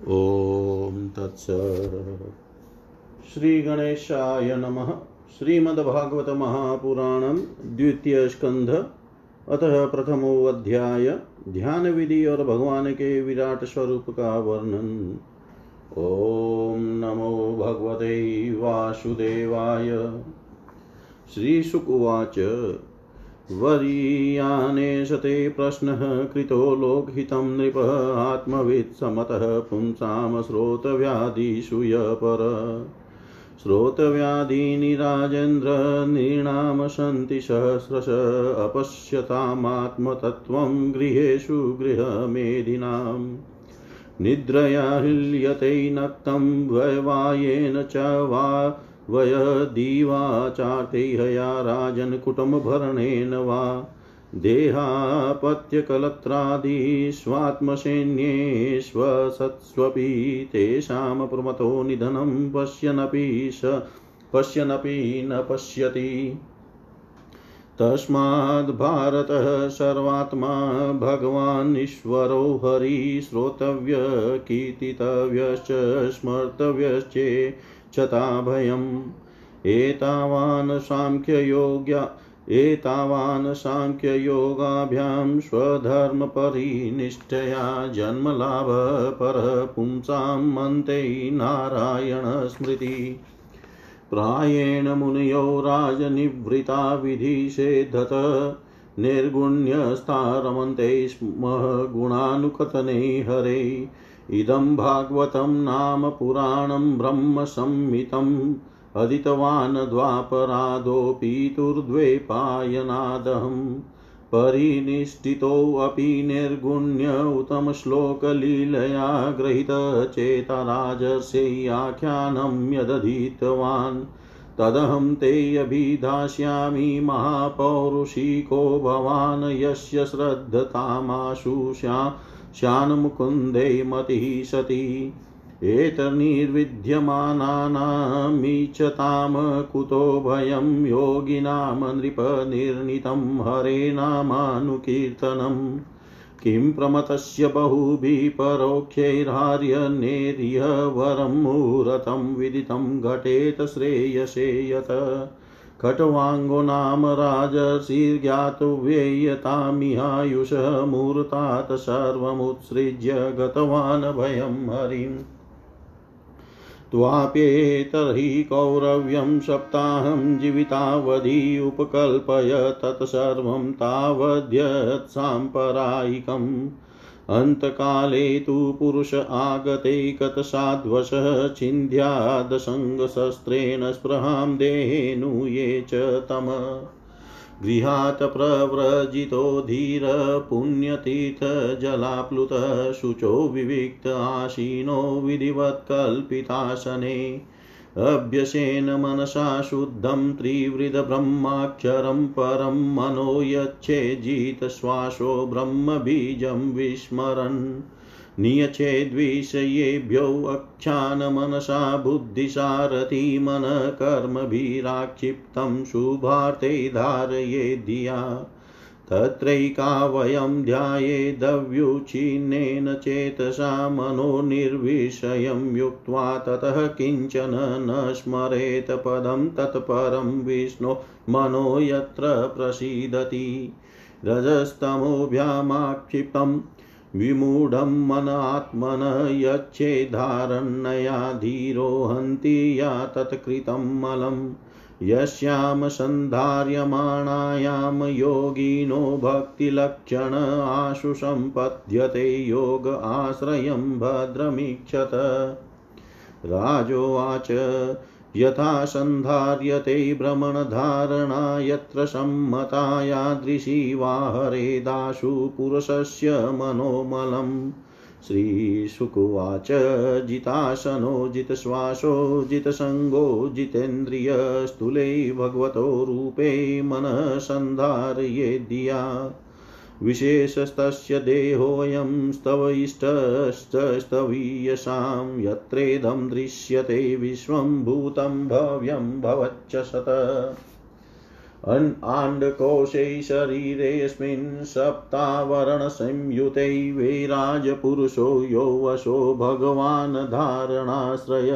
ॐ नमः। श्रीमद्भागवत महापुराणं द्वितीयस्कन्ध अतः प्रथमोऽध्याय ध्यान विधि और भगवान के विराट स्वरूप का वर्णन। ॐ नमो भगवते वासुदेवाय। श्रीशुकुवाच वरीयानेश ते प्रश्नः कृतो लोकहितं नृप आत्मवित् समतः पुंसां श्रोतव्याधिषु य पर श्रोतव्याधीनि राजेन्द्र सन्ति सहस्रश अपश्यतामात्मतत्त्वं गृहेषु गृहमेधिनाम्। निद्रया हिल्यते नक्तं वैवायेन च वा वयदीवाचार्तैहया राजन्कुटुम्बभरणेन वा देहापत्यकलत्रादिष्वात्मसैन्येष्वसत्स्वपि तेषां प्रमतो निधनं पश्यन्नपि स पश्यन्नपि न पश्यति। तस्माद् भारतः सर्वात्मा भगवान् ईश्वरो हरि श्रोतव्य कीर्तितव्यश्च स्मर्तव्यश्चे क्षताभयम् एतावान् साङ्ख्ययोग्या एतावान् साङ्ख्ययोगाभ्यां स्वधर्मपरिनिष्ठया जन्मलाभ परः पुंसां मन्ते नारायणस्मृति। प्रायेण मुनयो राजनिवृता विधिषेधत निर्गुण्यस्तारमन्ते स्म गुणानुकथने हरे। इदं भागवतं नाम पुराणं ब्रह्मसंहितम् अदितवान् द्वापरादोऽपि तुर्द्वैपायनादहम् परिनिष्ठितोऽपि निर्गुण्य उत्तमश्लोकलीलया गृहीतचेता राजस्यैयाख्यानं यदधीतवान्। तदहं ते अभिधास्यामि महापौरुषिको भवान् यस्य श्रद्धतामाशु स्या श्यान्मुकुन्दे मतिः सती। एतन्निर्विद्यमानानामीच्छतां कुतो भयं योगिनां नृपनिर्णितं हरेनामानुकीर्तनम् किं प्रमतस्य बहुभिः परोक्षैर्हार्यनेर्य वरं मुहूर्तं विदितं घटेत श्रेयसे यत्। खट्वाङ्गो नाम राजर्षिर्ज्ञातव्येयतामिहायुषः मूर्तात् सर्वमुत्सृज्य गतवान् भयं हरिम् त्वाप्येतर्हि कौरव्यं सप्ताहं जीवितावधि उपकल्पय तत्सर्वं तावद्यत्साम्परायिकम्। अन्तकाले तु पुरुष आगते कतसाध्वशः छिन्द्यादसङ्गशस्त्रेण स्पृहां देहेनुये च तम। गृहात् प्रव्रजितो धीर शुचो विविक्त आसीनो विधिवत्कल्पितासने। अभ्यसेन मनसा शुद्धं त्रिवृदब्रह्माक्षरं परं मनो यच्छेजितश्वासो ब्रह्मबीजं विस्मरन्। नियचेद्विषयेभ्यो अक्षान्मनसा बुद्धिसारथि मनकर्मभिराक्षिप्तं शुभार्थे धारयेद्धिया। तत्रैका वयं ध्यायेदव्युच्छिन्नेन चेतसा मनो निर्विषयं युक्त्वा ततः किंचन न स्मरेत पदं तत्परं विष्णो मनो यत्र प्रसीदति। रजस्तमोभ्यामाक्षिप्तम् विमूढं मनात्मन यच्छेधारण्यया धीरो हन्ति या तत्कृतं मलम्। यस्यां सन्धार्यमाणायां योगिनो भक्तिलक्षण आशु सम्पद्यते योग आश्रयं भद्रमीक्षत। राजोवाच, यथा सन्धार्यते भ्रमणधारणा यत्र सम्मता यादृशी वा हरेदाशु पुरुषस्य मनोमलम्। श्रीशुकुवाच जितासनो जितश्वासो जितसङ्गो जितेन्द्रियस्थूले भगवतो रूपे मनः सन्धारयेद्या विशेषस्तस्य देहोऽयं स्तव इष्टस्तवीयसां यत्रेदं दृश्यते विश्वं भूतं भव्यं भवच्च सत। आण्डकोशे शरीरेऽस्मिन् सप्तावरणसंयुते वैराजपुरुषो यो वशो भगवान् धारणाश्रय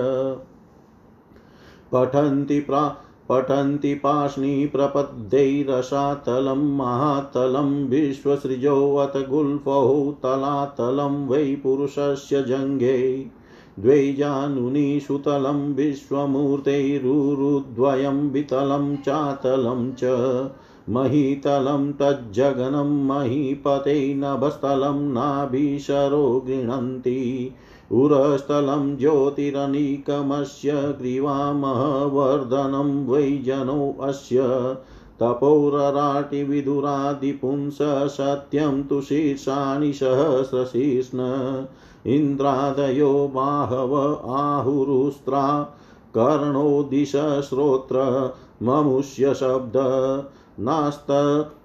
पठन्ति प्रा, पठन्ति पाष्णीप्रपद्यैरसातलं महातलं, विश्वसृजोऽथ गुल्फौ तलातलं वै पुरुषस्य जङ्घे द्वैजानुनि सुतलं विश्वमूर्तैरुरुद्वयं वितलं चातलं च महीतलं तज्जगनं महीपते नभस्थलं नाभिशरो गृह्णन्ति। उरस्थलं ज्योतिरनीकमस्य ग्रीवामहवर्धनं वै जनोऽस्य तपोरराटिविदुरादिपुंस सत्यं तु शीर्षाणि सहस्रशीर्ष्ण इन्द्रादयो बाहव आहुरुस्त्रा कर्णो दिश श्रोत्र ममुष्य शब्द नास्त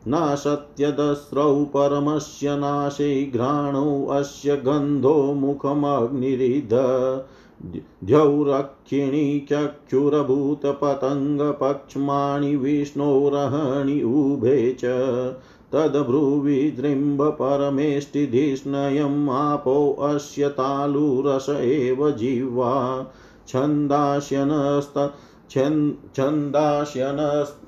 नासत्यदस्रौ परमस्य नाशे घ्राणोऽस्य गन्धो मुखमग्निरिध द्यौरक्षिणी चक्षुरभूतपतङ्गपक्ष्माणि विष्णोरहणि उभे च तद्भ्रुविजृम्भ परमेष्टिधिष्णयम् आपोऽस्य तालुरस एव जिह्वा। छन्दास्यनस्त छन्दास्यनस्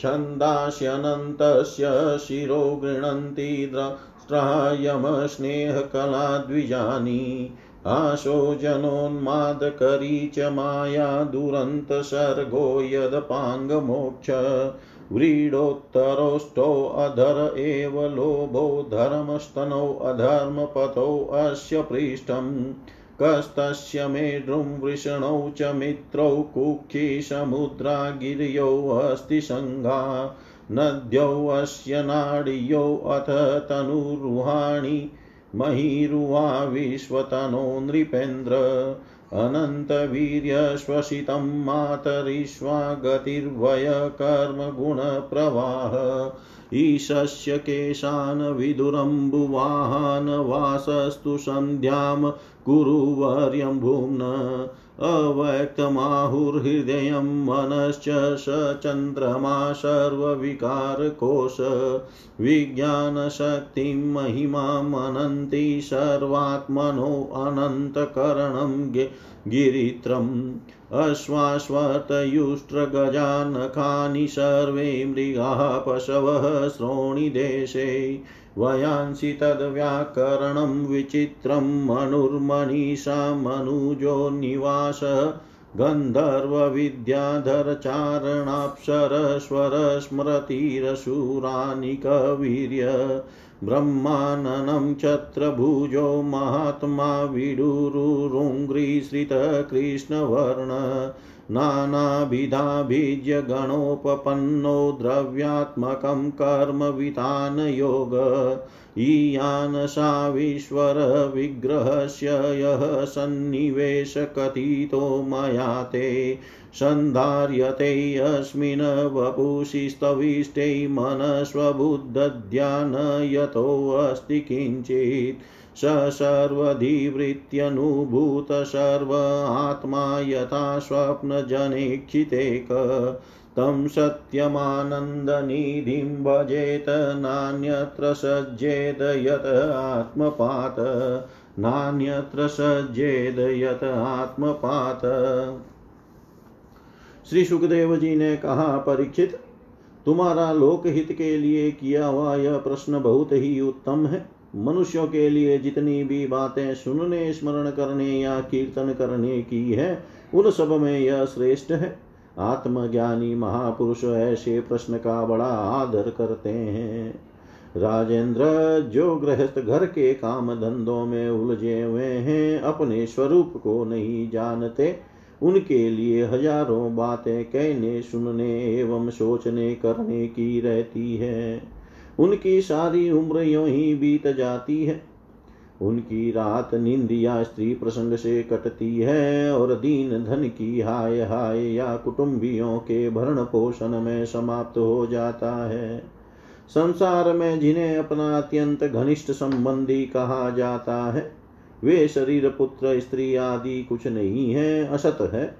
छन्दास्यनन्तस्य शिरो गृह्णन्ति द्रष्ट्रायमस्नेहकला द्विजानि आशो जनोन्मादकरी च माया दुरन्तसर्गो यदपाङ्गमोक्ष व्रीडोत्तरोष्टोऽधर एव लोभो धर्मस्तनौ अस्य पृष्ठम्। कस्तस्य मेढ्रुं वृषणौ च मित्रौ कुक्षी समुद्रा गिर्यौ अस्ति सङ्गा नद्यौ अस्य नाडीयौ अथ तनुरुहाणि महीरुवा विश्वतनो नृपेन्द्र अनन्तवीर्यश्वसितं मातरिष्वागतिर्वयकर्मगुणप्रवाह ईशस्य केशान् विदुरम्बुवाहान् वासस्तु सन्ध्यां कुरु वर्यं भुम्न अव्यक्तमाहुर्हृदयं मनश्च स चन्द्रमा सर्वविकारकोश। विज्ञानशक्तिं महिमामनन्ति सर्वात्मनो अनन्तकरणं गिरित्रम्। अश्वाश्वतयुष्ट्रगजानखानि सर्वे मृगाः पशवः श्रोणिदेशे। वयांसि तद्व्याकरणं विचित्रं मनुर्मनीषा मनुजो निवास गन्धर्वविद्याधरचारणाप्सरस्वरस्मृतिरशुरानिकवीर्य ब्रह्माननं छत्रभुजो महात्मा विडुरुरुङ्घ्रिश्रितकृष्णवर्ण नानाविधाभिज्यगणोपपन्नो द्रव्यात्मकं कर्मवितान योग ईयानसावीश्वरविग्रहस्य यः सन्निवेशकथितो मया ते सन्धार्यते अस्मिन् वपुषि स्तविष्टे मनस्वबुद्धध्यान यतोऽस्ति किञ्चित्। स सर्वधिवृत्त्यनुभूत सर्व आत्मा यथा स्वप्नजनेक्षितेक। तं सत्यमानन्दनिधिं भजेत नान्यत्र सज्जेद यत आत्मपात। नान्यत्र सज्जेद यत आत्मपात। श्री सुखदेव जी ने कहा, परीक्षित, तुम्हारा लोकहित के लिए किया हुआ यह प्रश्न बहुत ही उत्तम है। मनुष्यों के लिए जितनी भी बातें सुनने, स्मरण करने या कीर्तन करने की है, उन सब में यह श्रेष्ठ है। आत्मज्ञानी महापुरुष ऐसे प्रश्न का बड़ा आदर करते हैं। राजेंद्र जो गृहस्थ घर के काम धंधों में उलझे हुए हैं, अपने स्वरूप को नहीं जानते। उनके लिए हज़ारों बातें कहने, सुनने एवं सोचने करने की रहती है। उनकी सारी उम्र यों ही बीत जाती है। उनकी रात नींद या स्त्री प्रसंग से कटती है और दीन धन की हाय हाय या कुटुंबियों के भरण पोषण में समाप्त हो जाता है। संसार में जिन्हें अपना अत्यंत घनिष्ठ संबंधी कहा जाता है, वे शरीर, पुत्र, स्त्री आदि कुछ नहीं है, असत है।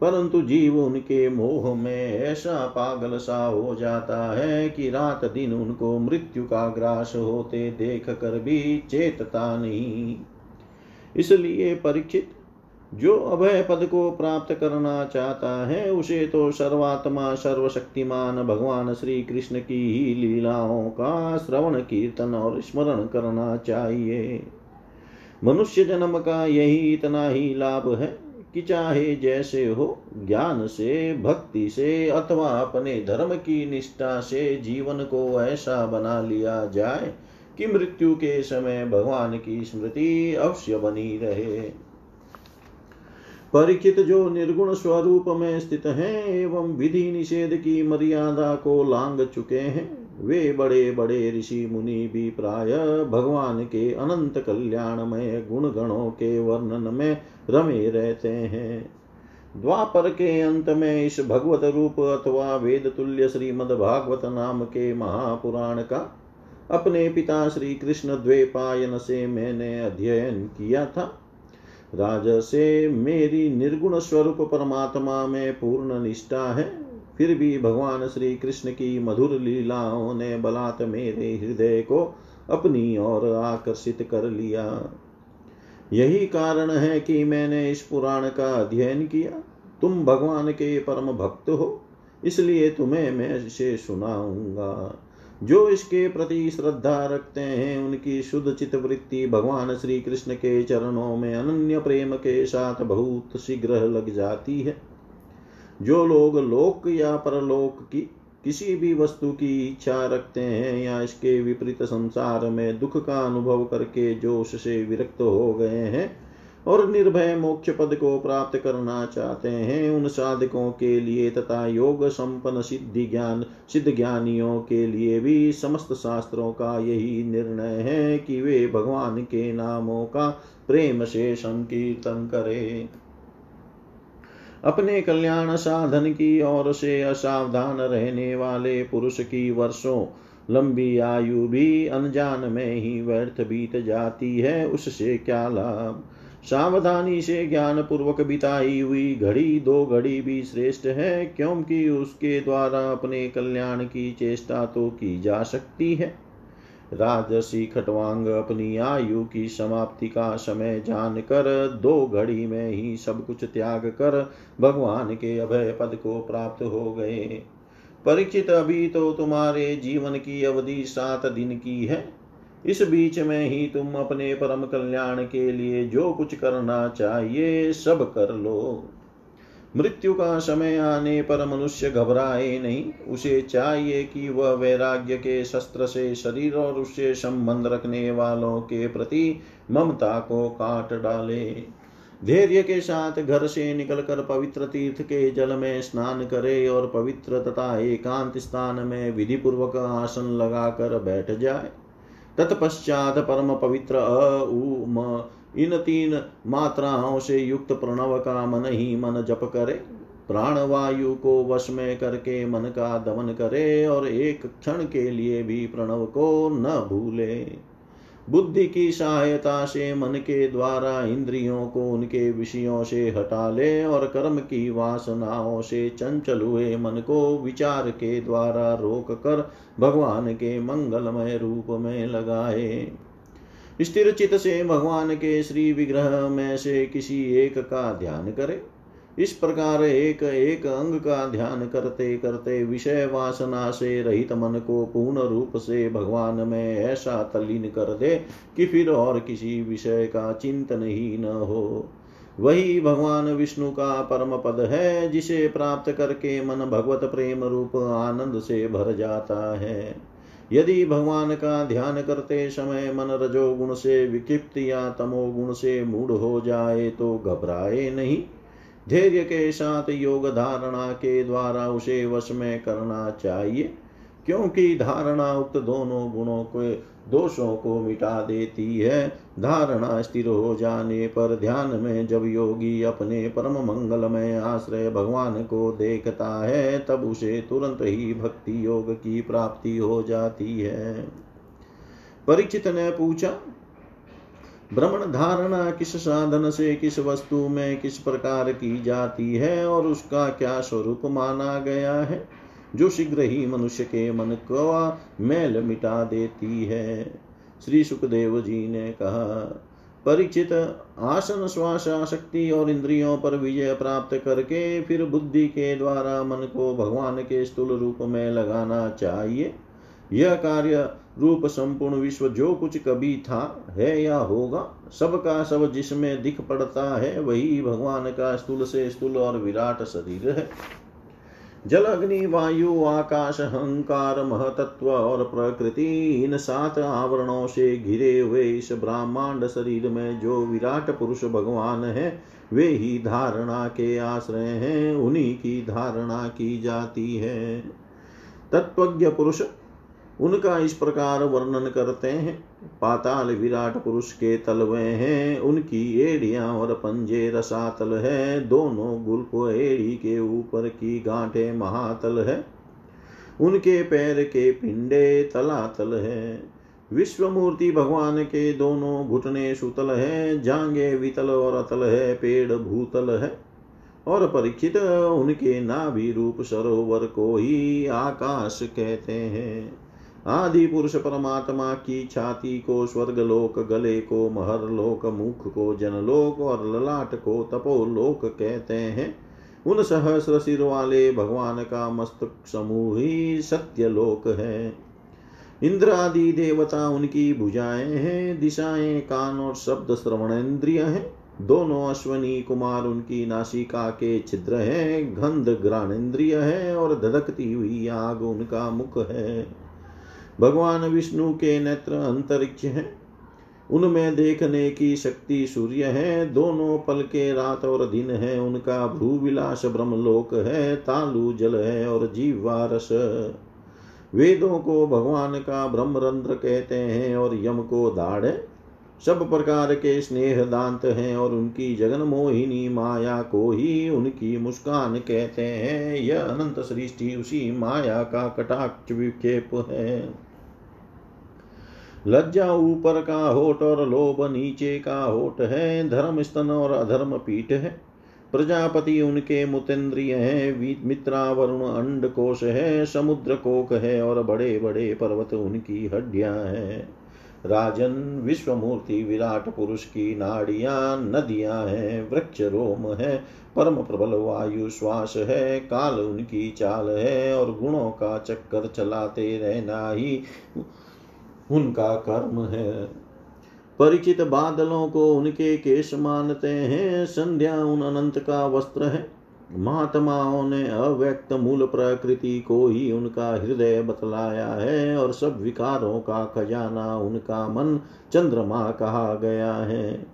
परंतु जीव उनके मोह में ऐसा पागल सा हो जाता है कि रात दिन उनको मृत्यु का ग्रास होते देख कर भी चेतता नहीं। इसलिए परीक्षित, जो अभय पद को प्राप्त करना चाहता है, उसे तो सर्वात्मा, सर्वशक्तिमान भगवान श्री कृष्ण की ही लीलाओं का श्रवण, कीर्तन और स्मरण करना चाहिए। मनुष्य जन्म का यही इतना ही लाभ है। कि चाहे जैसे हो, ज्ञान से, भक्ति से, अथवा अपने धर्म की निष्ठा से जीवन को ऐसा बना लिया जाए कि मृत्यु के समय भगवान की स्मृति अवश्य बनी रहे। परिचित जो निर्गुण स्वरूप में स्थित हैं, एवं विधि निषेध की मर्यादा को लांग चुके हैं वे बड़े बड़े ऋषि मुनि भी प्राय भगवान के अनंत कल्याणमय गुण गणों के वर्णन में रमे रहते हैं। द्वापर के अंत में इस भगवत रूप अथवा वेद तुल्य श्रीमद भागवत नाम के महापुराण का अपने पिता श्री कृष्ण द्वेपायन से मैंने अध्ययन किया था। राज से मेरी निर्गुण स्वरूप परमात्मा में पूर्ण निष्ठा है। फिर भी भगवान श्री कृष्ण की मधुर लीलाओं ने बलात् मेरे हृदय को अपनी ओर आकर्षित कर लिया। यही कारण है कि मैंने इस पुराण का अध्ययन किया। तुम भगवान के परम भक्त हो, इसलिए तुम्हें मैं इसे सुनाऊँगा। जो इसके प्रति श्रद्धा रखते हैं, उनकी शुद्ध चित वृत्ति भगवान श्री कृष्ण के चरणों में अनन्य प्रेम के साथ बहुत शीघ्र लग जाती है। जो लोग लोक या परलोक की, किसी भी वस्तु की इच्छा रखते हैं या इसके विपरीत संसार में दुख का अनुभव करके जोश से विरक्त हो गए हैं और निर्भय मोक्ष पद को प्राप्त करना चाहते हैं, उन साधकों के लिए तथा योग संपन्न सिद्धि ज्ञान, सिद्ध ज्ञानियों के लिए भी समस्त शास्त्रों का यही निर्णय है कि वे भगवान के नामों का प्रेम से संकीर्तन करें। अपने कल्याण साधन की ओर से असावधान रहने वाले पुरुष की वर्षों, लंबी आयु भी अनजान में ही व्यर्थ बीत जाती है, उससे क्या लाभ? सावधानी से ज्ञान पूर्वक बिताई हुई घड़ी दो घड़ी भी श्रेष्ठ है, क्योंकि उसके द्वारा अपने कल्याण की चेष्टा तो की जा सकती है। राजसी खटवांग अपनी आयु की समाप्ति का समय जानकर दो घड़ी में ही सब कुछ त्याग कर भगवान के अभय पद को प्राप्त हो गए। परिचित अभी तो तुम्हारे जीवन की अवधि सात दिन की है। इस बीच में ही तुम अपने परम कल्याण के लिए जो कुछ करना चाहिए सब कर लो। मृत्यु का समय आने पर मनुष्य घबराए नहीं। उसे चाहिए कि वह वैराग्य के शस्त्र से शरीर और उससे संबंध रखने वालों के प्रति ममता को काट डाले। धैर्य के साथ घर से निकलकर पवित्र तीर्थ के जल में स्नान करे और पवित्र तथा एकांत स्थान में विधि पूर्वक आसन लगाकर बैठ जाए। तत्पश्चात परम पवित्र अ, उ, म इन तीन मात्राओं से युक्त प्रणव का मन ही मन जप करे प्राण वायु को वश में करके मन का दमन करे और एक क्षण के लिए भी प्रणव को न भूले। बुद्धि की सहायता से मन के द्वारा इंद्रियों को उनके विषयों से हटा ले और कर्म की वासनाओं से चंचल हुए मन को विचार के द्वारा रोक कर भगवान के मंगलमय रूप में लगाए। स्थिर चित से भगवान के श्री विग्रह में से किसी एक का ध्यान करे। इस प्रकार एक एक अंग का ध्यान करते करते विषय वासना से रहित मन को पूर्ण रूप से भगवान में ऐसा तल्लीन कर दे कि फिर और किसी विषय का चिंतन ही न हो। वही भगवान विष्णु का परम पद है, जिसे प्राप्त करके मन भगवत प्रेम रूप आनंद से भर जाता है। यदि भगवान का ध्यान करते समय मन रजोगुण से विकिप्त या तमोगुण से मूढ़ हो जाए तो घबराए नहीं। धैर्य के साथ योग धारणा के द्वारा उसे वश में करना चाहिए। क्योंकि धारणा उक्त दोनों गुणों के, दोषों को मिटा देती है। धारणा स्थिर हो जाने पर ध्यान में जब योगी अपने परम मंगल में आश्रय भगवान को देखता है, तब उसे तुरंत ही भक्ति योग की प्राप्ति हो जाती है। परीक्षित ने पूछा भ्रमण धारणा किस साधन से, किस वस्तु में, किस प्रकार की जाती है और उसका क्या स्वरूप माना गया है? जो शीघ्र ही मनुष्य के मन को मैल मिटा देती है। श्री सुखदेव जी ने कहा परीक्षित आसन श्वास शक्ति और इंद्रियों पर विजय प्राप्त करके फिर बुद्धि के द्वारा मन को भगवान के स्थूल रूप में लगाना चाहिए। यह कार्य रूप संपूर्ण विश्व जो कुछ कभी था, है या होगा सब का सब जिसमें दिख पड़ता है, वही भगवान का स्थूल से स्थूल और विराट शरीर है। जल अग्नि वायु आकाश, अहंकार, महतत्व और प्रकृति, इन सात आवरणों से घिरे हुए इस ब्रह्मांड शरीर में जो विराट पुरुष भगवान है, वे ही धारणा के आश्रय हैं, उन्हीं की धारणा की जाती है। तत्वज्ञ पुरुष, उनका इस प्रकार वर्णन करते हैं। पाताल विराट पुरुष के तलवे हैं, उनकी एड़ियाँ और पंजे रसातल है, दोनों गुल्प एड़ी के ऊपर की गांठे महातल है। उनके पैर के पिंडे तलातल है। विश्वमूर्ति भगवान के दोनों घुटने सुतल है जांगे वितल और अतल है, पेड़ भूतल है। और परीक्षित उनके नाभि रूप सरोवर को ही आकाश कहते हैं। आदि पुरुष परमात्मा की छाती को स्वर्गलोक, गले को महरलोक मुख को जनलोक और ललाट को तपोलोक कहते हैं। उन सहस्र सिर वाले भगवान का मस्तक समूह ही सत्यलोक है। इंद्र आदि देवता उनकी भुजाएँ हैं, दिशाएँ कान और शब्द श्रवणेन्द्रिय हैं। दोनों अश्वनी कुमार उनकी नासिका के छिद्र हैं, गंध ग्राणेन्द्रिय है और धधकती हुई आग उनका मुख है। भगवान विष्णु के नेत्र अंतरिक्ष हैं। उनमें देखने की शक्ति सूर्य है। दोनों पल के रात और दिन है। उनका भ्रूविलास ब्रह्मलोक है। तालु जल है और जीवा रस वेदों को भगवान का ब्रह्मरंध्र कहते हैं और यम को दाढ़। सब प्रकार के स्नेह दांत हैं और उनकी जगन मोहिनी माया को ही उनकी मुस्कान कहते हैं। यह अनंत सृष्टि उसी माया का कटाक्ष विक्षेप है। लज्जा ऊपर का होठ और लोभ नीचे का होठ है, धर्म स्तन और अधर्म पीठ है। प्रजापति उनके मुतेन्द्रिय है मित्रा वरुण अंड कोश है, समुद्र कोक है और बड़े बड़े पर्वत उनकी हड्डियाँ हैं। राजन, विश्वमूर्ति, विराट पुरुष की नाड़ियाँ, नदियाँ हैं, वृक्ष रोम है, परम प्रबल वायु श्वास है, काल उनकी चाल है और गुणों का चक्कर चलाते रहना ही उनका कर्म है। परिचित बादलों को उनके केश मानते हैं। संध्या उन अनंत का वस्त्र है। महात्माओं ने अव्यक्त मूल प्रकृति को ही उनका हृदय बतलाया है और सब विकारों का खजाना उनका मन चंद्रमा कहा गया है।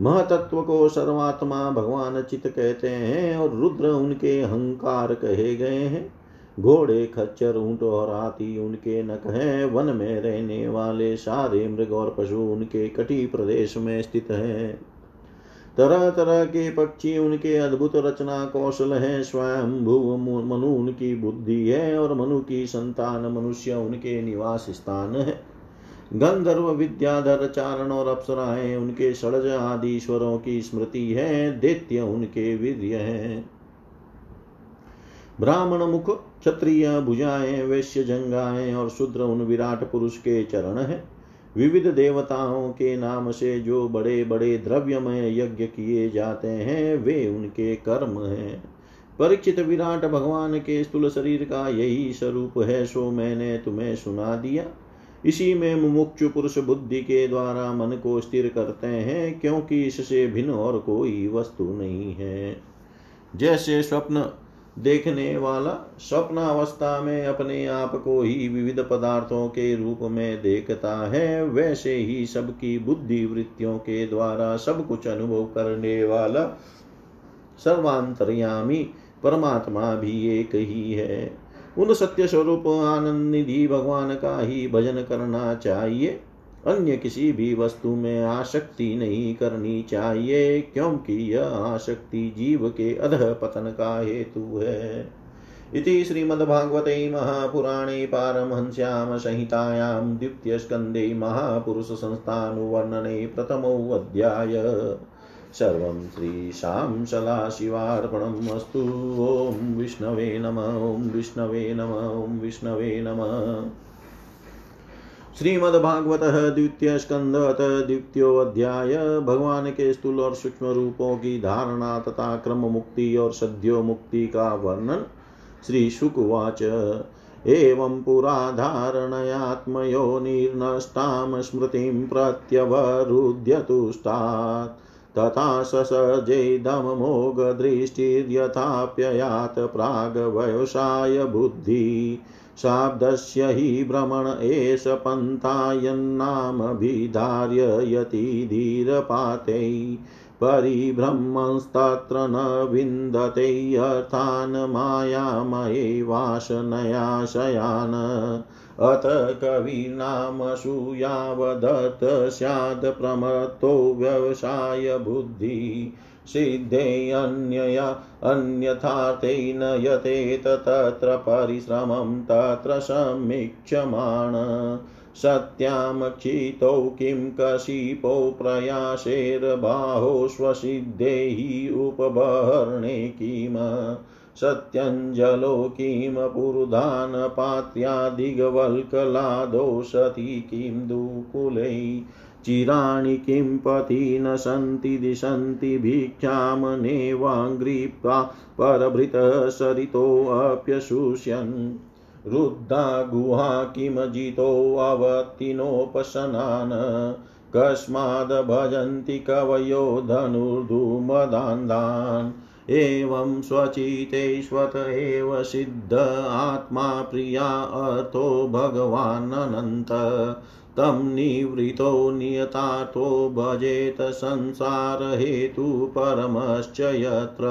महतत्व को सर्वात्मा भगवान चित कहते हैं और रुद्र उनके अहंकार कहे गए हैं। घोड़े, खच्चर, ऊँट और हाथी उनके नक हैं। वन में रहने वाले सारे मृग और पशु उनके कटी प्रदेश में स्थित हैं। तरह तरह के पक्षी उनके अद्भुत रचना कौशल है। स्वयं भुव मनु उनकी बुद्धि है और मनु की संतान मनुष्य उनके निवास स्थान है। गंधर्व, विद्याधर, चारण और अप्सराएँ उनके षडज आदि ईश्वरों की स्मृति है। दैत्य उनके वीर्य हैं। ब्राह्मण मुख क्षत्रिय, भुजाएँ, वैश्य जंगाएँ और शूद्र उन विराट पुरुष के चरण है। विविध देवताओं के नाम से जो बड़े बड़े द्रव्यमय यज्ञ किए जाते हैं, वे उनके कर्म हैं। परीक्षित विराट भगवान के स्थूल शरीर का यही स्वरूप है, सो मैंने तुम्हें सुना दिया। इसी में मुमुक्षु पुरुष बुद्धि के द्वारा मन को स्थिर करते हैं, क्योंकि इससे भिन्न और कोई वस्तु नहीं है। जैसे स्वप्न देखने वाला स्वप्न अवस्था में अपने आप को ही विविध पदार्थों के रूप में देखता है, वैसे ही सबकी बुद्धि वृत्तियों के द्वारा सब कुछ अनुभव करने वाला सर्वांतरयामी परमात्मा भी एक ही है। उन सत्य स्वरूप आनंद निधि भगवान का ही भजन करना चाहिए। अन्य किसी भी वस्तु में आसक्ति नहीं करनी चाहिए, क्योंकि यह आसक्ति जीव के अध पतन का हेतु है। इति श्रीमद्भागवते महापुराणे पारमहंस्यां संहितायां द्वितीयस्कन्धे महापुरुषसंस्थानुवर्णने प्रथमोऽध्याय सर्वं श्रीशां सदाशिवार्पणम् अस्तु। ॐ विष्णवे नम, ॐ विष्णवे नम, ॐ विष्णवे नमः। श्रीमद्भागवत द्वितीय स्कंद द्वितीयोध्याय भगवान के स्थूल और सूक्ष्म रूपों की धारणा तथा क्रम मुक्ति और सद्यो मुक्ति का वर्णन श्री श्रीशुकुवाच एवं पुरा धारणयात्मयोनिर्नष्टां स्मृतिं प्रत्यवरुध्यतुष्टात्। तथा ससजेदमोघदृष्टिर्यथाप्ययात् प्राग्व्यवसाय बुद्धि। शाब्दस्य हि भ्रमण एष पन्थायन्नामभिधार्य यति धीरपातै परिभ्रमंस्तत्र न विन्दते अर्थान् मायामये वासनया शयान् अत कवीनामसूयावदत् स्याद् प्रमत्तो व्यवसाय बुद्धि सिद्धेऽन्यया अन्यथार्थे न यतेत तत्र परिश्रमं तत्र समीक्षमाण सत्यां क्षितौ किं कशिपो प्रयासेर्बाहो स्वसिद्धेहि उपबर्णे किम? सत्यञ्जलो किं पुरुधानपात्यादिगवल्कलादौ सति किं दुकुलै चिराणि किं पति न सन्ति, दिशन्ति भिक्षां नेवाङ्घ्रिप्त्वा परभृतसरितोऽप्यशुष्यन् रुद्धा गुहा किमजितोऽवतिनोपशनान् कस्माद् भजन्ति कवयो धनुर्धूमदान्दान्। एवं स्वचितेष्वत एव सिद्ध आत्मा प्रिया अर्थो भगवानन्त तं निवृतो नियतार्थो भजेत संसारहेतु परमश्च यत्र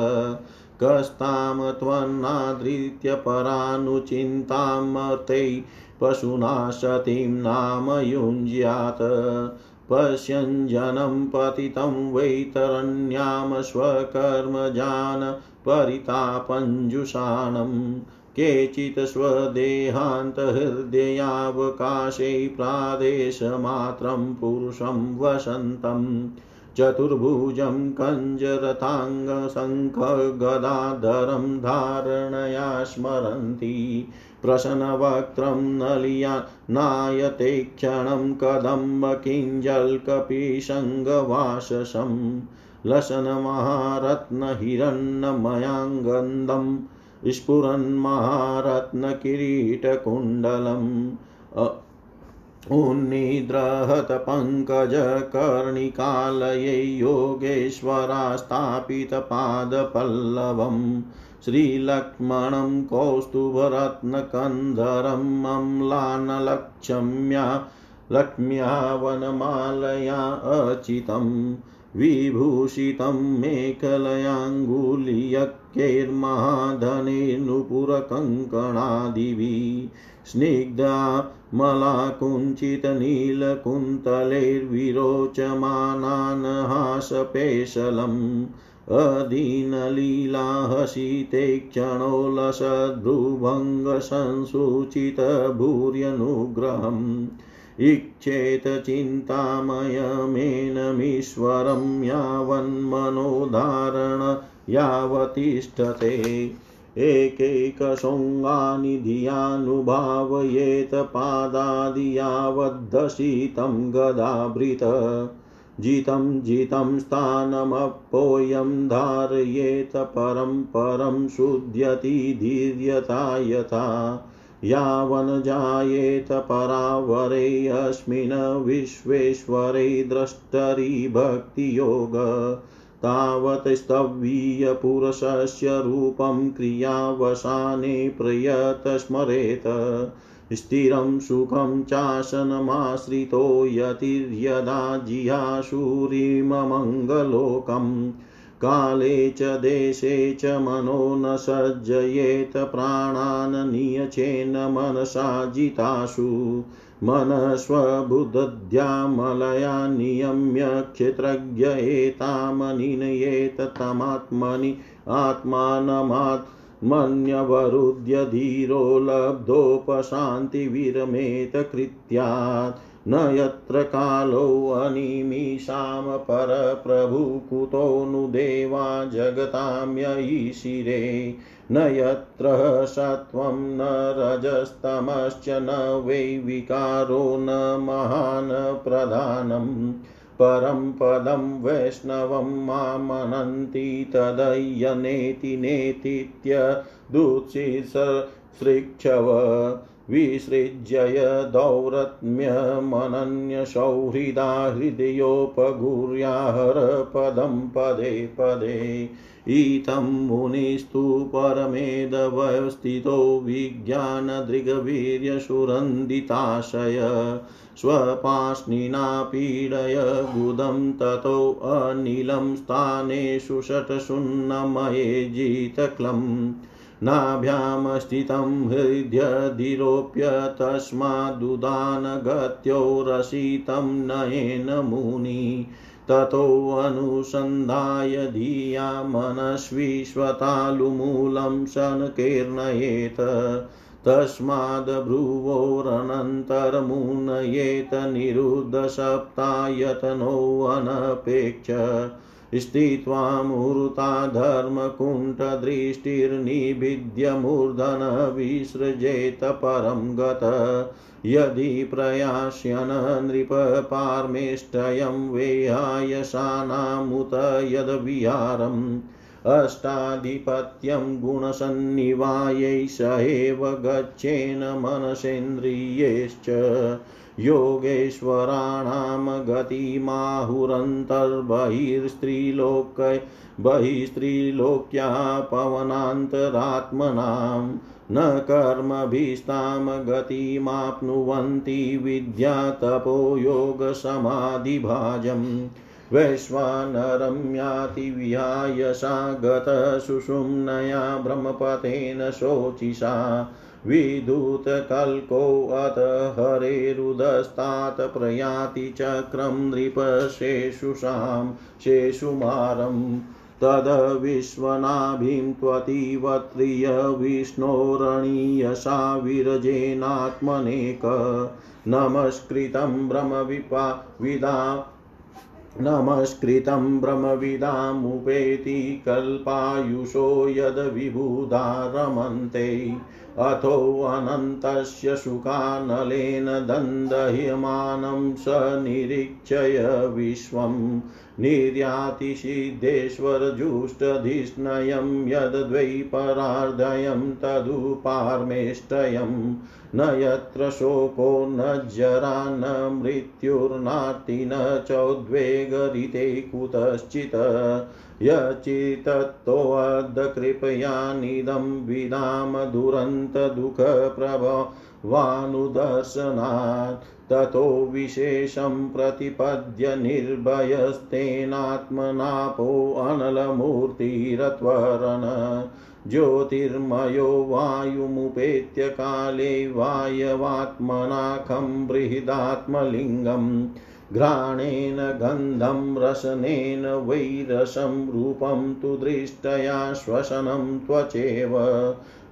कस्तां त्वन्नादृत्य परानुचिन्तामर्तै पशुना सतीं नाम युञ्ज्यात्। पश्यञ्जनं पतितं वैतरण्यां स्वकर्मजान् परितापञ्जुषाणम् केचित् स्वदेहान्तहृदयावकाशे प्रादेशमात्रं पुरुषं वसन्तम् चतुर्भुजं कञ्जरथाङ्गशङ्खगदाधरं धारणया स्मरन्ति प्रसन्नवक्त्रं नलिया नायते क्षणं कदम्बकिञ्जल्कपिशङ्गवाससं लसनमहारत्नहिरण्मयाङ्गन्दम् स्फुरन्महारत्नकिरीटकुण्डलम् उन्निद्रहतपङ्कजकर्णिकालये योगेश्वरास्थापितपादपल्लवम् श्रीलक्ष्मणं कौस्तुभरत्नकन्धरम् अम्लानलक्ष्म्या लक्ष्म्या वनमालया अचितम् विभूषितं मेखलयाङ्गुलीयकैर्महाधनेनुपुरकङ्कणादिभिः स्निग्धा मलाकुञ्चितनीलकुन्तलैर्विरोचमानान् हासपेशलम् अधीनलीलाहसिते क्षणो लसद्भ्रुभङ्गसंसूचितभूर्यनुग्रहम् इच्छेत चिन्तामयमेनमीश्वरं यावन्मनोधारण यावतिष्ठते। एकैकशृङ्गानि धियानुभावयेत पादादि यावद्धसितं गदाभृत। जितं जितं स्थानमप्पोयं धारयेत परं परं शुध्यति धीर्यता यथा। यावन् जायेत परावरे अस्मिन् विश्वेश्वरे द्रष्टरि भक्तियोग। तावत् स्तव्यपुरुषस्य रूपं क्रियावसाने प्रयत स्मरेत स्थिरं सुखं चासनमाश्रितो यतिर्यदा जिहाशूरिममङ्गलोकम् काले च देशे च मनो न सज्जयेत प्राणान् नियचेन मनसा जितासु। मनस्वबुदध्यामलया नियम्य क्षेत्रज्ञ एतामनिनयेत तमात्मनि आत्मानमात् मन्यवरुध्य धीरो लब्धोपशान्तिविरमेत कृत्यात् न यत्र कालोऽनिमिषां परप्रभुकुतो नु देवा जगताम्यईशिरे न यत्र सत्त्वं न रजस्तमश्च न वै विकारो न महान् प्रधानम् परं पदं वैष्णवं मामनन्ति तदय्यनेति नेतीत्यदुत्सिसृक्षव विसृज्य दौरत्म्यमनन्यसौहृदा हृदयोपगुर्याहर पदं पदे। ईतं मुनिस्तु परमेदवस्थितो विज्ञानदृग्वीर्यसुरन्दिताशय स्वपाश्निना पीडय गुदं ततोऽनिलं स्थानेषु षट्शून्नमये जितक्लम्। नाभ्यां स्थितं हृद्यधिरोप्य तस्मादुदानगत्यो रसितं नयेन मुनि। ततोऽनुसन्धाय धिया मनस्विश्वतालुमूलं शनकीर्णयेत् तस्माद्भ्रुवोरनन्तरमुनयेत निरुद्धसप्तायतनोऽनपेक्ष स्थित्वा मूर्ता धर्मकुण्ठदृष्टिर्निभिद्यमूर्धन विसृजेत परं गत। यदि प्रयास्यन् नृपपार्मेष्टयं वेहायशानामुत यद्विहारम्। अष्टाधिपत्यं गुणसन्निवायै स एव गच्छेन मनसेन्द्रियैश्च योगेश्वराणां गतिमाहुरन्तर्बहिस्त्रीलोक बहिस्त्रीलोक्या पवनान्तरात्मनां न कर्मभिस्तां गतिमाप्नुवन्ति विद्या तपो योगसमाधिभाजम् वैश्वानरं याति विहाय सा गतसुषुम्नया ब्रह्मपतेन शोचिषा विधूतकल्कोऽथ हरेरुदस्तात् प्रयाति चक्रं नृपशेषुषां शेषुमारम् तद्विश्वनाभिं त्वतिवत्रिय विष्णोरणीयसा विरजेनात्मनेक नमस्कृतं ब्रह्मविपा विदा नमस्कृतं ब्रह्मविदामुपेति कल्पायुषो यद्विबुधा रमन्ते अथोऽनन्तस्य सुखानलेन दन्दह्यमानं स निरीक्षय विश्वं। निर्यातिसिद्धेश्वरजुष्टधिष्णयं यद्वैपरार्धयं तदुपार्मेष्टयं न यत्र शोको न जरा न मृत्युर्नाति न चोद्वेगरिते कुतश्चित् यचितत्तोऽद्कृपया निदं विदाम दुरन्तदुःखप्रभवानुदर्शनात् ततो विशेषं प्रतिपद्य निर्भयस्तेनात्मनापोऽनलमूर्तिरत्वरन् ज्योतिर्मयो वायुमुपेत्य काले वायवात्मनाखं बृहदात्मलिङ्गम् घ्राणेन गन्धं, रसनेन वैरसं, रूपं तु दृष्टया श्वसनं त्वचेव।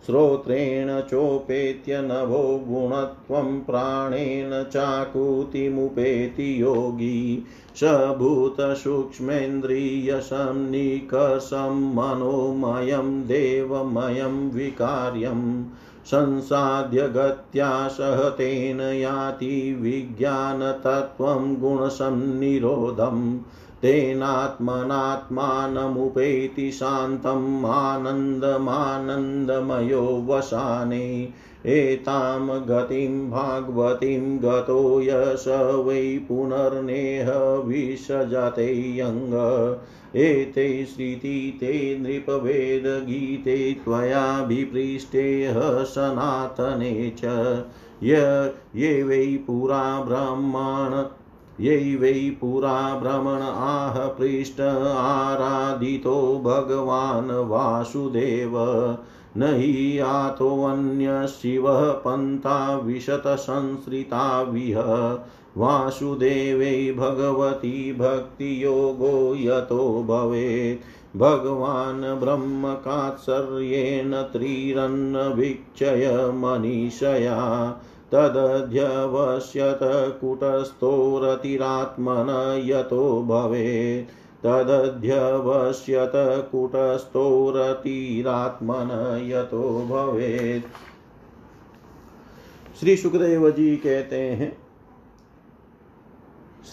श्रोत्रेण चोपेत्य नभो गुणत्वं प्राणेन चाकुतिमुपेति योगी। स भूतसूक्ष्मेन्द्रियशं निकषं मनोमयं देवमयं विकार्यम् संसाद्य गत्या सह तेन याति विज्ञानतत्त्वं गुणसन्निरोधम्। तेनात्मनात्मानमुपेति शान्तम् आनन्दमानन्दमयो वसाने, एतां गतिं भागवतीं गतो यश वै पुनर्नेह विषजतेऽङ्ग एते श्रीति ते नृपवेदगीते त्वयाभिपृष्टे सनातने च। ये वै पुरा ब्रह्मण यै वै पुरा भ्रमण आह पृष्ठ आराधितो भगवान् वासुदेव। न हि यातोऽन्यशिवः पन्था विशतसंसृता विह। वासुदेवे भगवती भक्तियोगो यतो भवेत्। भगवान् ब्रह्मकात्सर्येण त्रिरन्नवीक्षय मनीषया। तदध्यवश्यत कुटस्थोरतिरात्मन यतो भवेत्। तदध्यवश्यत कुटस्थोरतिरात्मन यतो भवेत्। श्री सुखदेव जी कहते हैं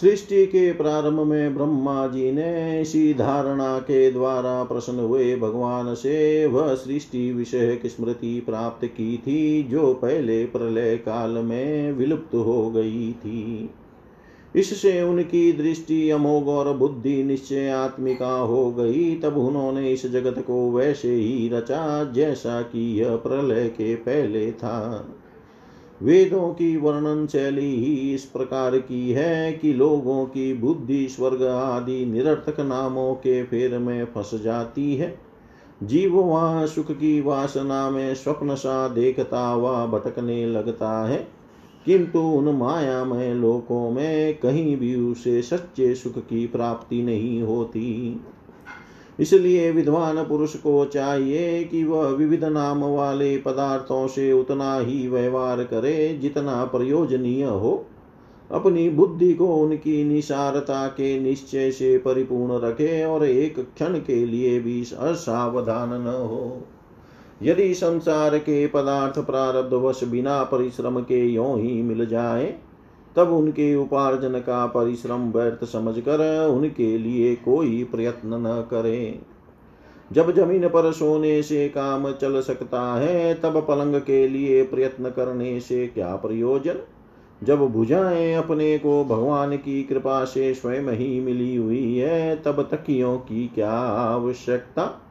सृष्टि के प्रारंभ में ब्रह्मा जी ने इसी धारणा के द्वारा प्रसन्न हुए भगवान से वह सृष्टि विषय की स्मृति प्राप्त की थी, जो पहले प्रलय काल में विलुप्त हो गई थी। इससे उनकी दृष्टि अमोघ और बुद्धि निश्चय आत्मिका हो गई। तब उन्होंने इस जगत को वैसे ही रचा, जैसा कि यह प्रलय के पहले था। वेदों की वर्णन शैली ही इस प्रकार की है कि लोगों की बुद्धि, स्वर्ग आदि निरर्थक नामों के फेर में फंस जाती है। जीव वहाँ सुख की वासना में स्वप्न सा देखता हुआ भटकने लगता है। किंतु उन मायामय लोकों में कहीं भी उसे सच्चे सुख की प्राप्ति नहीं होती। इसलिए विद्वान पुरुष को चाहिए कि वह विविध नाम वाले पदार्थों से उतना ही व्यवहार करे जितना प्रयोजनीय हो। अपनी बुद्धि को उनकी निसारता के निश्चय से परिपूर्ण रखे और एक क्षण के लिए भी असावधान न हो। यदि संसार के पदार्थ प्रारब्ध वश बिना परिश्रम के यों ही मिल जाए तब उनके उपार्जन का परिश्रम व्यर्थ समझकर उनके लिए कोई प्रयत्न न करे। जब ज़मीन पर सोने से काम चल सकता है, तब पलंग के लिए प्रयत्न करने से क्या प्रयोजन? जब भुजाएँ अपने को भगवान की कृपा से स्वयं ही मिली हुई है, तब तकियों की क्या आवश्यकता?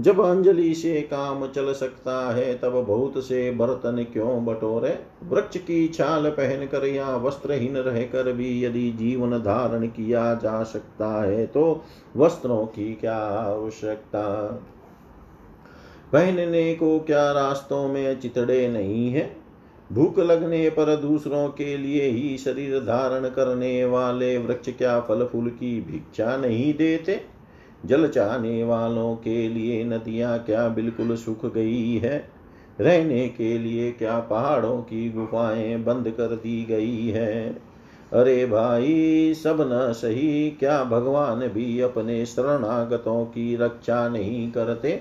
जब अंजलि से काम चल सकता है, तब बहुत से बर्तन क्यों बटोरे? वृक्ष की छाल पहनकर या वस्त्रहीन रहकर भी यदि जीवन धारण किया जा सकता है तो वस्त्रों की क्या आवश्यकता? पहनने को क्या रास्तों में चितड़े नहीं है? भूख लगने पर दूसरों के लिए ही शरीर धारण करने वाले वृक्ष क्या फल फूल की भिक्षा नहीं देते? जल चाहने वालों के लिए नदियाँ क्या बिल्कुल सूख गई है? रहने के लिए क्या पहाड़ों की गुफाएँ बंद कर दी गई है? अरे भाई, सब न सही, क्या भगवान भी अपने शरणागतों की रक्षा नहीं करते?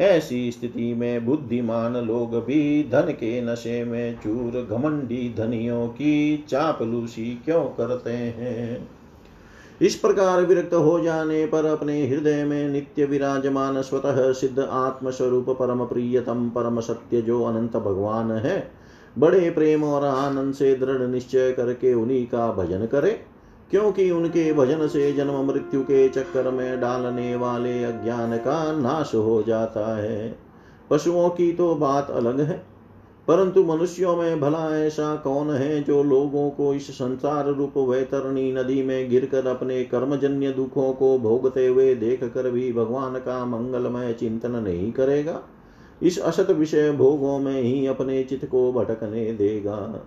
ऐसी स्थिति में बुद्धिमान लोग भी धन के नशे में चूर घमंडी धनियों की चापलूसी क्यों करते हैं? इस प्रकार विरक्त हो जाने पर अपने हृदय में नित्य विराजमान स्वतः सिद्ध आत्मस्वरूप परम प्रियतम, परम सत्य जो अनंत भगवान है, बड़े प्रेम और आनंद से दृढ़ निश्चय करके उन्हीं का भजन करे, क्योंकि उनके भजन से जन्म मृत्यु के चक्कर में डालने वाले अज्ञान का नाश हो जाता है। पशुओं की तो बात अलग है परंतु मनुष्यों में भला ऐसा कौन है जो लोगों को इस संसार रूप वैतरणी नदी में गिरकर अपने कर्मजन्य दुखों को भोगते हुए देख कर भी भगवान का मंगलमय चिंतन नहीं करेगा? इस असत विषय भोगों में ही अपने चित्त को भटकने देगा।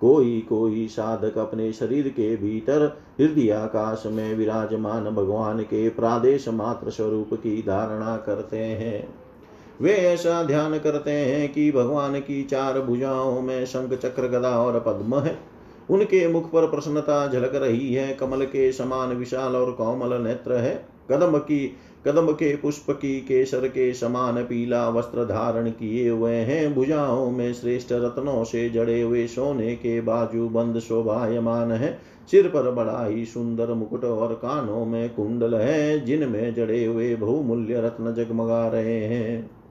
कोई कोई साधक अपने शरीर के भीतर हृदय आकाश में विराजमान भगवान के प्रादेश मात्र स्वरूप की धारणा करते हैं। वे ऐसा ध्यान करते हैं कि भगवान की चार भुजाओं में शंख, चक्र, गदा और पद्म है। उनके मुख पर प्रसन्नता झलक रही है। कमल के समान विशाल और कोमल नेत्र है। कदम की, कदम के पुष्प की, केसर के समान पीला वस्त्र धारण किए हुए हैं। भुजाओं में श्रेष्ठ रत्नों से जड़े हुए सोने के बाजू बंद शोभायमान है। सिर पर बड़ा ही सुंदर मुकुट और कानों में कुंडल है, जिनमें जड़े हुए बहुमूल्य रत्न जगमगा रहे हैं।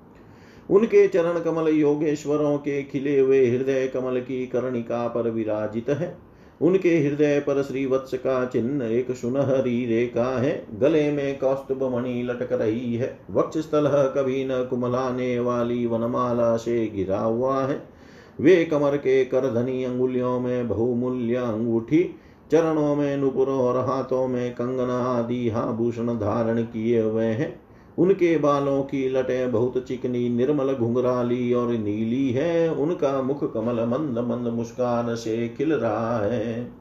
उनके चरण कमल योगेश्वरों के खिले हुए हृदय कमल की कर्णिका पर विराजित है। उनके हृदय पर श्री वत्स का चिन्ह एक सुनहरी रेखा है। गले में कौस्तुभ मणि लटक रही है। वक्ष स्थल कभी न कुमलाने वाली वनमाला से गिरा हुआ है। वे कमर के करधनी अंगुलियों में बहुमूल्य अंगूठी चरणों में नुपुर और हाथों में कंगना आदि आभूषण धारण किए हुए हैं। उनके बालों की लटें बहुत चिकनी, निर्मल घुंघराली और नीली है। उनका मुख कमल मंद मंद मुस्कान से खिल रहा है।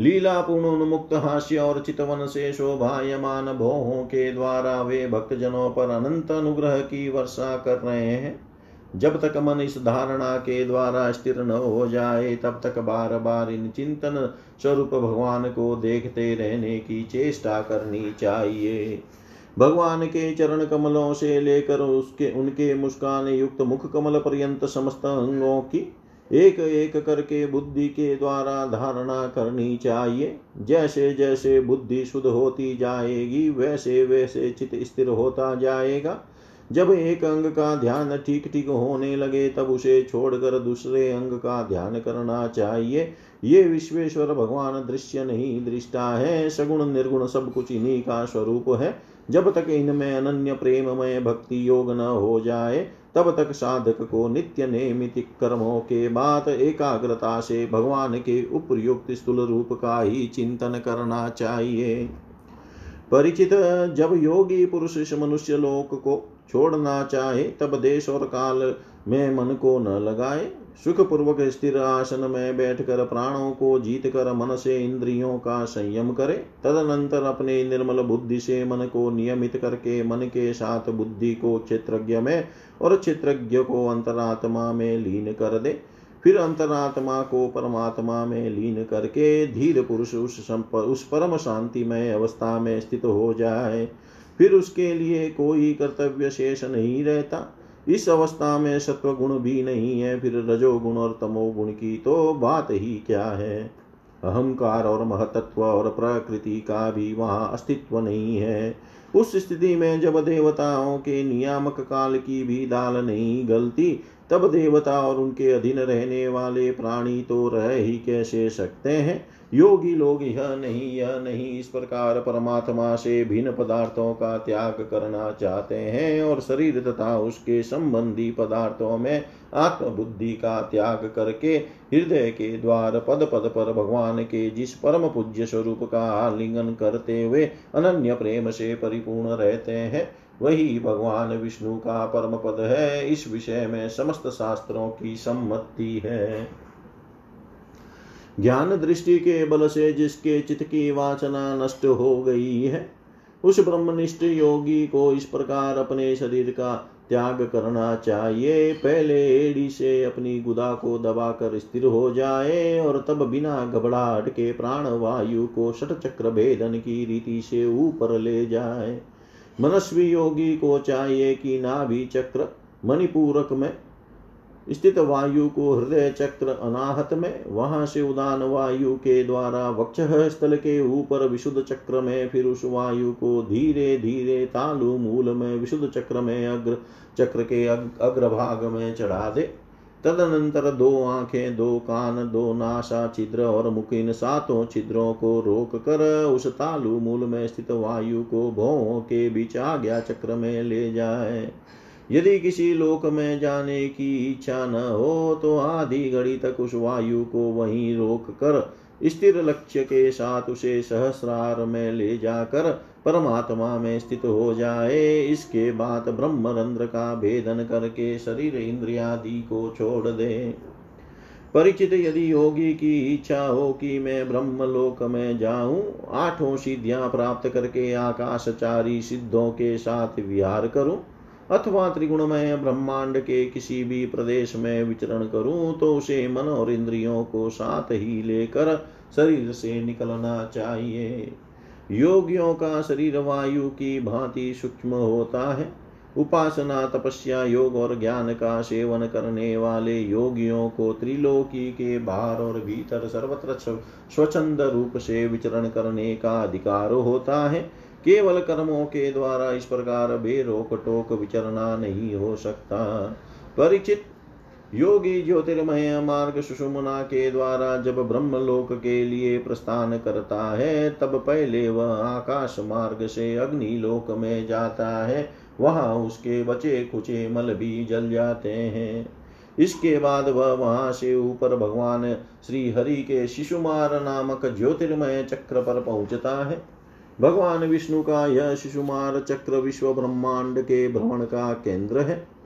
लीला पूर्ण उन्मुक्त हास्य और चितवन से शोभायमान भोहों के द्वारा वे भक्तजनों पर अनंत अनुग्रह की वर्षा कर रहे हैं। जब तक मन इस धारणा के द्वारा स्थिर न हो जाए, तब तक बार बार इन चिंतन स्वरूप भगवान को देखते रहने की चेष्टा करनी चाहिए। भगवान के चरण कमलों से लेकर उसके, उनके मुस्कान युक्त मुख कमल पर्यंत समस्त अंगों की एक एक करके बुद्धि के द्वारा धारणा करनी चाहिए। जैसे जैसे बुद्धि शुद्ध होती जाएगी, वैसे वैसे चित स्थिर होता जाएगा। जब एक अंग का ध्यान ठीक ठीक होने लगे, तब उसे छोड़कर दूसरे अंग का ध्यान करना चाहिए। ये विश्वेश्वर भगवान दृश्य नहीं, दृष्टा है, सगुण निर्गुण सब कुछ इन्हीं का स्वरूप है। जब तक इनमें अनन्य प्रेममय भक्ति योग न हो जाए, तब तक साधक को नित्य नियमित कर्मों के बाद एकाग्रता से भगवान के उपयुक्त स्थूल रूप का ही चिंतन करना चाहिए। परिचित जब योगी पुरुष इस मनुष्य लोक को छोड़ना चाहे, तब देश और काल में मन को न लगाए सुख पूर्वक स्थिर आसन में बैठकर प्राणों को जीत कर मन से इंद्रियों का संयम करे। तदनंतर अपने निर्मल बुद्धि से मन को नियमित करके मन के साथ बुद्धि को क्षेत्रज्ञ में और क्षेत्रज्ञ को अंतरात्मा में लीन कर दे। फिर अंतरात्मा को परमात्मा में लीन करके धीर पुरुष उस उस परम शांतिमय अवस्था में स्थित हो जाए। फिर उसके लिए कोई कर्तव्य शेष नहीं रहता। इस अवस्था में सत्व गुण भी नहीं है, फिर रजोगुण और तमोगुण की तो बात ही क्या है? अहंकार और महतत्व और प्रकृति का भी वहाँ अस्तित्व नहीं है। उस स्थिति में जब देवताओं के नियामक काल की भी दाल नहीं गलती तब देवता और उनके अधीन रहने वाले प्राणी तो रह ही कैसे सकते हैं? योगी लोग यह नहीं यह नहीं। इस प्रकार परमात्मा से भिन्न पदार्थों का त्याग करना चाहते हैं और शरीर तथा उसके संबंधी पदार्थों में आत्मबुद्धि का त्याग करके हृदय के द्वार पद पद पर भगवान के जिस परम पूज्य स्वरूप का आलिंगन करते हुए अनन्य प्रेम से परिपूर्ण रहते हैं वही भगवान विष्णु का परम पद है। इस विषय में समस्त शास्त्रों की सम्मति है। ज्ञान दृष्टि के बल से जिसके चित्त की वासना नष्ट हो गई है, उस ब्रह्मनिष्ठ योगी को इस प्रकार अपने शरीर का त्याग करना चाहिए। पहले एड़ी से अपनी गुदा को दबाकर स्थिर हो जाए और तब बिना घबराहट के प्राण वायु को षट चक्र भेदन की रीति से ऊपर ले जाए। मनस्वी योगी को चाहिए कि नाभि चक्र मणिपूरक में, स्थित वायु को हृदय चक्र अनाहत में, वहाँ से उदान वायु के द्वारा वक्ष स्थल के ऊपर विशुद्ध चक्र में, फिर उस वायु को धीरे धीरे तालु मूल में विशुद्ध चक्र में अग्र, चक्र के अग्रभाग में चढ़ा दे। तदनंतर दो आँखें, दो कान, दो नासा, छिद्र और मुख सातों छिद्रों को रोक कर उस तालु मूल में स्थित वायु को भौ के बीच आज्ञा चक्र में ले जाए। यदि किसी लोक में जाने की इच्छा न हो तो आधी घड़ी तक उस वायु को वहीं रोक कर स्थिर लक्ष्य के साथ उसे सहस्रार में ले जाकर परमात्मा में स्थित हो जाए, इसके बाद ब्रह्मरंध्र का भेदन करके शरीर इंद्रियादि को छोड़ दे। परिचित यदि योगी की इच्छा हो कि मैं ब्रह्मलोक में जाऊँ, आठों सिद्धियाँ प्राप्त करके आकाशचारी सिद्धों के साथ विहार करूँ, अथवा त्रिगुणमय ब्रह्मांड के किसी भी प्रदेश में विचरण करूँ तो उसे मन और इंद्रियों को साथ ही लेकर शरीर से निकलना चाहिए। योगियों का शरीर वायु की भांति सूक्ष्म होता है। उपासना, तपस्या, योग और ज्ञान का सेवन करने वाले योगियों को त्रिलोकी के बाहर और भीतर सर्वत्र स्वच्छंद रूप से विचरण करने का अधिकार होता है। केवल कर्मों के द्वारा इस प्रकार बेरोक टोक विचरना नहीं हो सकता। परिचित योगी ज्योतिर्मय मार्ग सुषुमना के द्वारा जब ब्रह्मलोक के लिए प्रस्थान करता है, तब पहले वह आकाश मार्ग से अग्निलोक में जाता है। वहाँ उसके बचे कुचे मल भी जल जाते हैं। इसके बाद वह वहाँ से ऊपर भगवान श्री हरि के शिशुमार नामक ज्योतिर्मय चक्र पर पहुँचता है। भगवान विष्णु का यह शिशुमार चक्र विश्व ब्रह्मांड के भ्रमण का केंद्र है।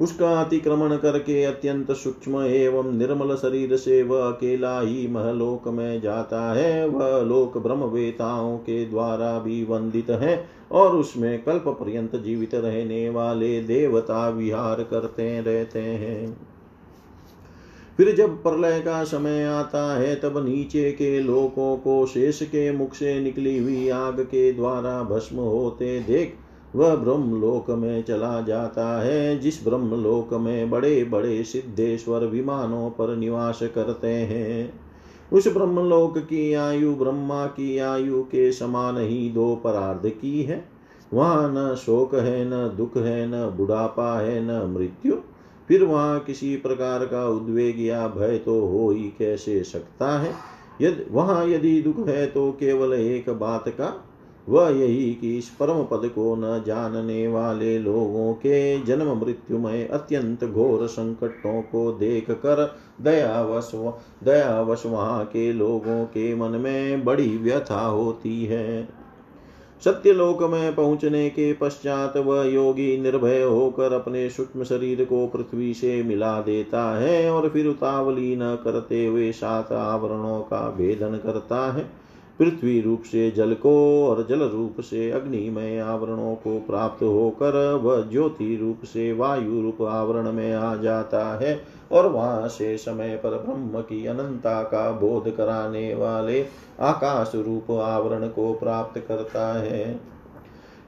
उसका अतिक्रमण करके अत्यंत सूक्ष्म एवं निर्मल शरीर से वह अकेला ही महलोक में जाता है। वह लोक ब्रह्मवेताओं के द्वारा भी वंदित है और उसमें कल्प पर्यंत जीवित रहने वाले देवता विहार करते रहते हैं। फिर जब प्रलय का समय आता है, तब नीचे के लोकों को शेष के मुख से निकली हुई आग के द्वारा भस्म होते देख वह ब्रह्मलोक में चला जाता है, जिस ब्रह्मलोक में बड़े बड़े सिद्धेश्वर विमानों पर निवास करते हैं। उस ब्रह्मलोक की आयु ब्रह्मा की आयु के समान ही दो परार्ध की है। वहाँ न शोक है, न दुख है, न बुढ़ापा है, न मृत्यु। फिर वहाँ किसी प्रकार का उद्वेग या भय तो हो ही कैसे सकता है? यदि, वहाँ यदि दुख है तो केवल एक बात का वह यही कि इस परम पद को न जानने वाले लोगों के जन्म मृत्युमय अत्यंत घोर संकटों को देख कर दयावश दयावश वहाँ के लोगों के मन में बड़ी व्यथा होती है। सत्यलोक में पहुँचने के पश्चात वह योगी निर्भय होकर अपने सूक्ष्म शरीर को पृथ्वी से मिला देता है और फिर उतावली न करते हुए सात आवरणों का भेदन करता है। पृथ्वी रूप से जल को और जल रूप से अग्निमय आवरणों को प्राप्त होकर वह ज्योति रूप से वायु रूप आवरण में आ जाता है और वहाँ से समय पर ब्रह्म की अनंता का बोध कराने वाले आकाश रूप आवरण को प्राप्त करता है।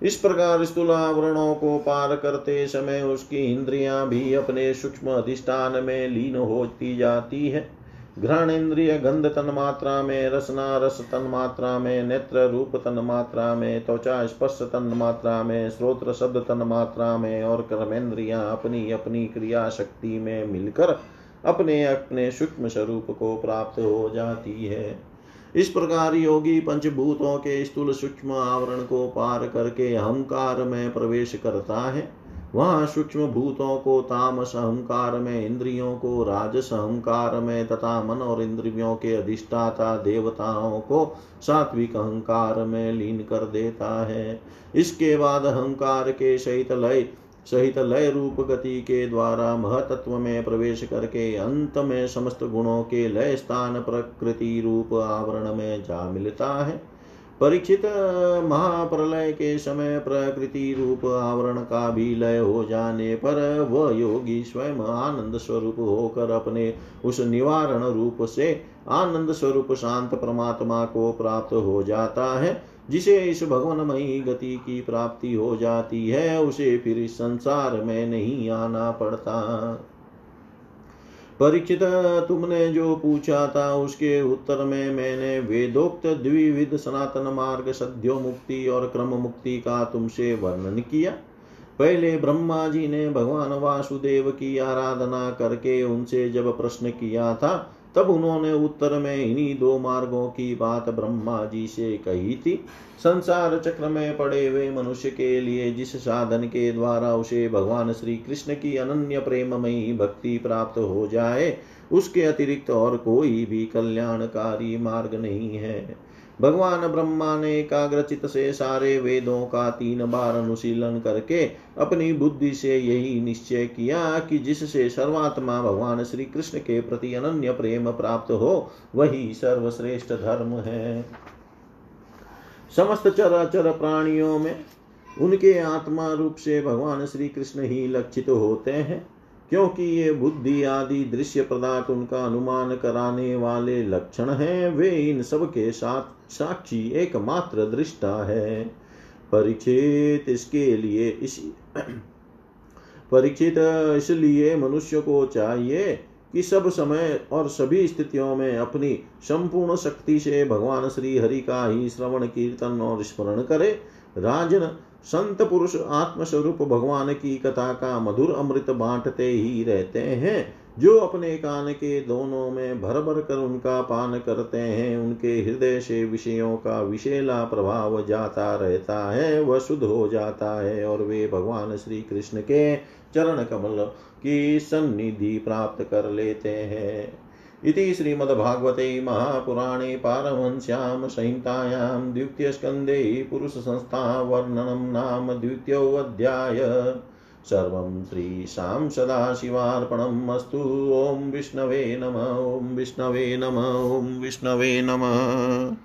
इस प्रकार स्थूल आवरणों को पार करते समय उसकी इंद्रियाँ भी अपने सूक्ष्म अधिष्ठान में लीन होती जाती है। घ्राण इंद्रिय गंध तन मात्रा में, रसना रस तन मात्रा में, नेत्र रूप तन मात्रा में, त्वचा स्पर्श तन मात्रा में श्रोत्र शब्द तन मात्रा में और कर्मेंद्रिया अपनी अपनी क्रिया शक्ति में मिलकर अपने अपने सूक्ष्म स्वरूप को प्राप्त हो जाती है। इस प्रकार योगी पंचभूतों के स्थूल सूक्ष्म आवरण को पार करके अहंकार में प्रवेश करता है। वहाँ सूक्ष्म भूतों को तामस अहंकार में, इंद्रियों को राजस अहंकार में तथा मन और इंद्रियों के अधिष्ठाता देवताओं को सात्विक अहंकार में लीन कर देता है। इसके बाद अहंकार के सहित लय सहित लय रूप गति के द्वारा महतत्व में प्रवेश करके अंत में समस्त गुणों के लय स्थान प्रकृति रूप आवरण में जा मिलता है। परीक्षित महाप्रलय के समय प्रकृति रूप आवरण का भी लय हो जाने पर वह योगी स्वयं आनंद स्वरूप होकर अपने उस निवारण रूप से आनंद स्वरूप शांत परमात्मा को प्राप्त हो जाता है, जिसे इस भगवानमयी गति की प्राप्ति हो जाती है, उसे फिर संसार में नहीं आना पड़ता। परीक्षित तुमने जो पूछा था, उसके उत्तर में मैंने वेदोक्त द्विविध सनातन मार्ग, सद्यो मुक्ति और क्रम मुक्ति का तुमसे वर्णन किया। पहले ब्रह्मा जी ने भगवान वासुदेव की आराधना करके उनसे जब प्रश्न किया था तब उन्होंने उत्तर में इन्हीं दो मार्गों की बात ब्रह्मा जी से कही थी। संसार चक्र में पड़े हुए मनुष्य के लिए जिस साधन के द्वारा उसे भगवान श्री कृष्ण की अनन्य प्रेममयी भक्ति प्राप्त हो जाए, उसके अतिरिक्त और कोई भी कल्याणकारी मार्ग नहीं है। भगवान ब्रह्मा ने एकाग्रचित से सारे वेदों का तीन बार अनुशीलन करके अपनी बुद्धि से यही निश्चय किया कि जिससे सर्वात्मा भगवान श्री कृष्ण के प्रति अनन्य प्रेम प्राप्त हो, वही सर्वश्रेष्ठ धर्म है। समस्त चराचर प्राणियों में उनके आत्मा रूप से भगवान श्री कृष्ण ही लक्षित होते हैं। क्योंकि ये बुद्धि आदि दृश्य पदार्थ उनका अनुमान कराने वाले लक्षण हैं, वे इन सब के साथ साक्षी एकमात्र दृष्टा है। परीक्षित इसके लिए इस परीक्षित इसलिए मनुष्य को चाहिए कि सब समय और सभी स्थितियों में अपनी संपूर्ण शक्ति से भगवान श्री हरि का ही श्रवण, कीर्तन और स्मरण करे। राजन संत पुरुष आत्मस्वरूप भगवान की कथा का मधुर अमृत बांटते ही रहते हैं। जो अपने कान के दोनों में भर भर कर उनका पान करते हैं, उनके हृदय से विषयों का विशेला प्रभाव जाता रहता है, वह शुद्ध हो जाता है और वे भगवान श्री कृष्ण के चरण कमल की सन्निधि प्राप्त कर लेते हैं। इति श्रीमद्भागवते महापुराणे पारमहंस्यां संहितायां द्वितीयस्कन्धे पुरुषसंस्थावर्णनं नाम द्वितीयोऽध्याय। सर्वं श्रीशां सदाशिवार्पणम् अस्तु। ॐ विष्णवे नम, ॐ विष्णवे नम, ॐ विष्णवे नमः।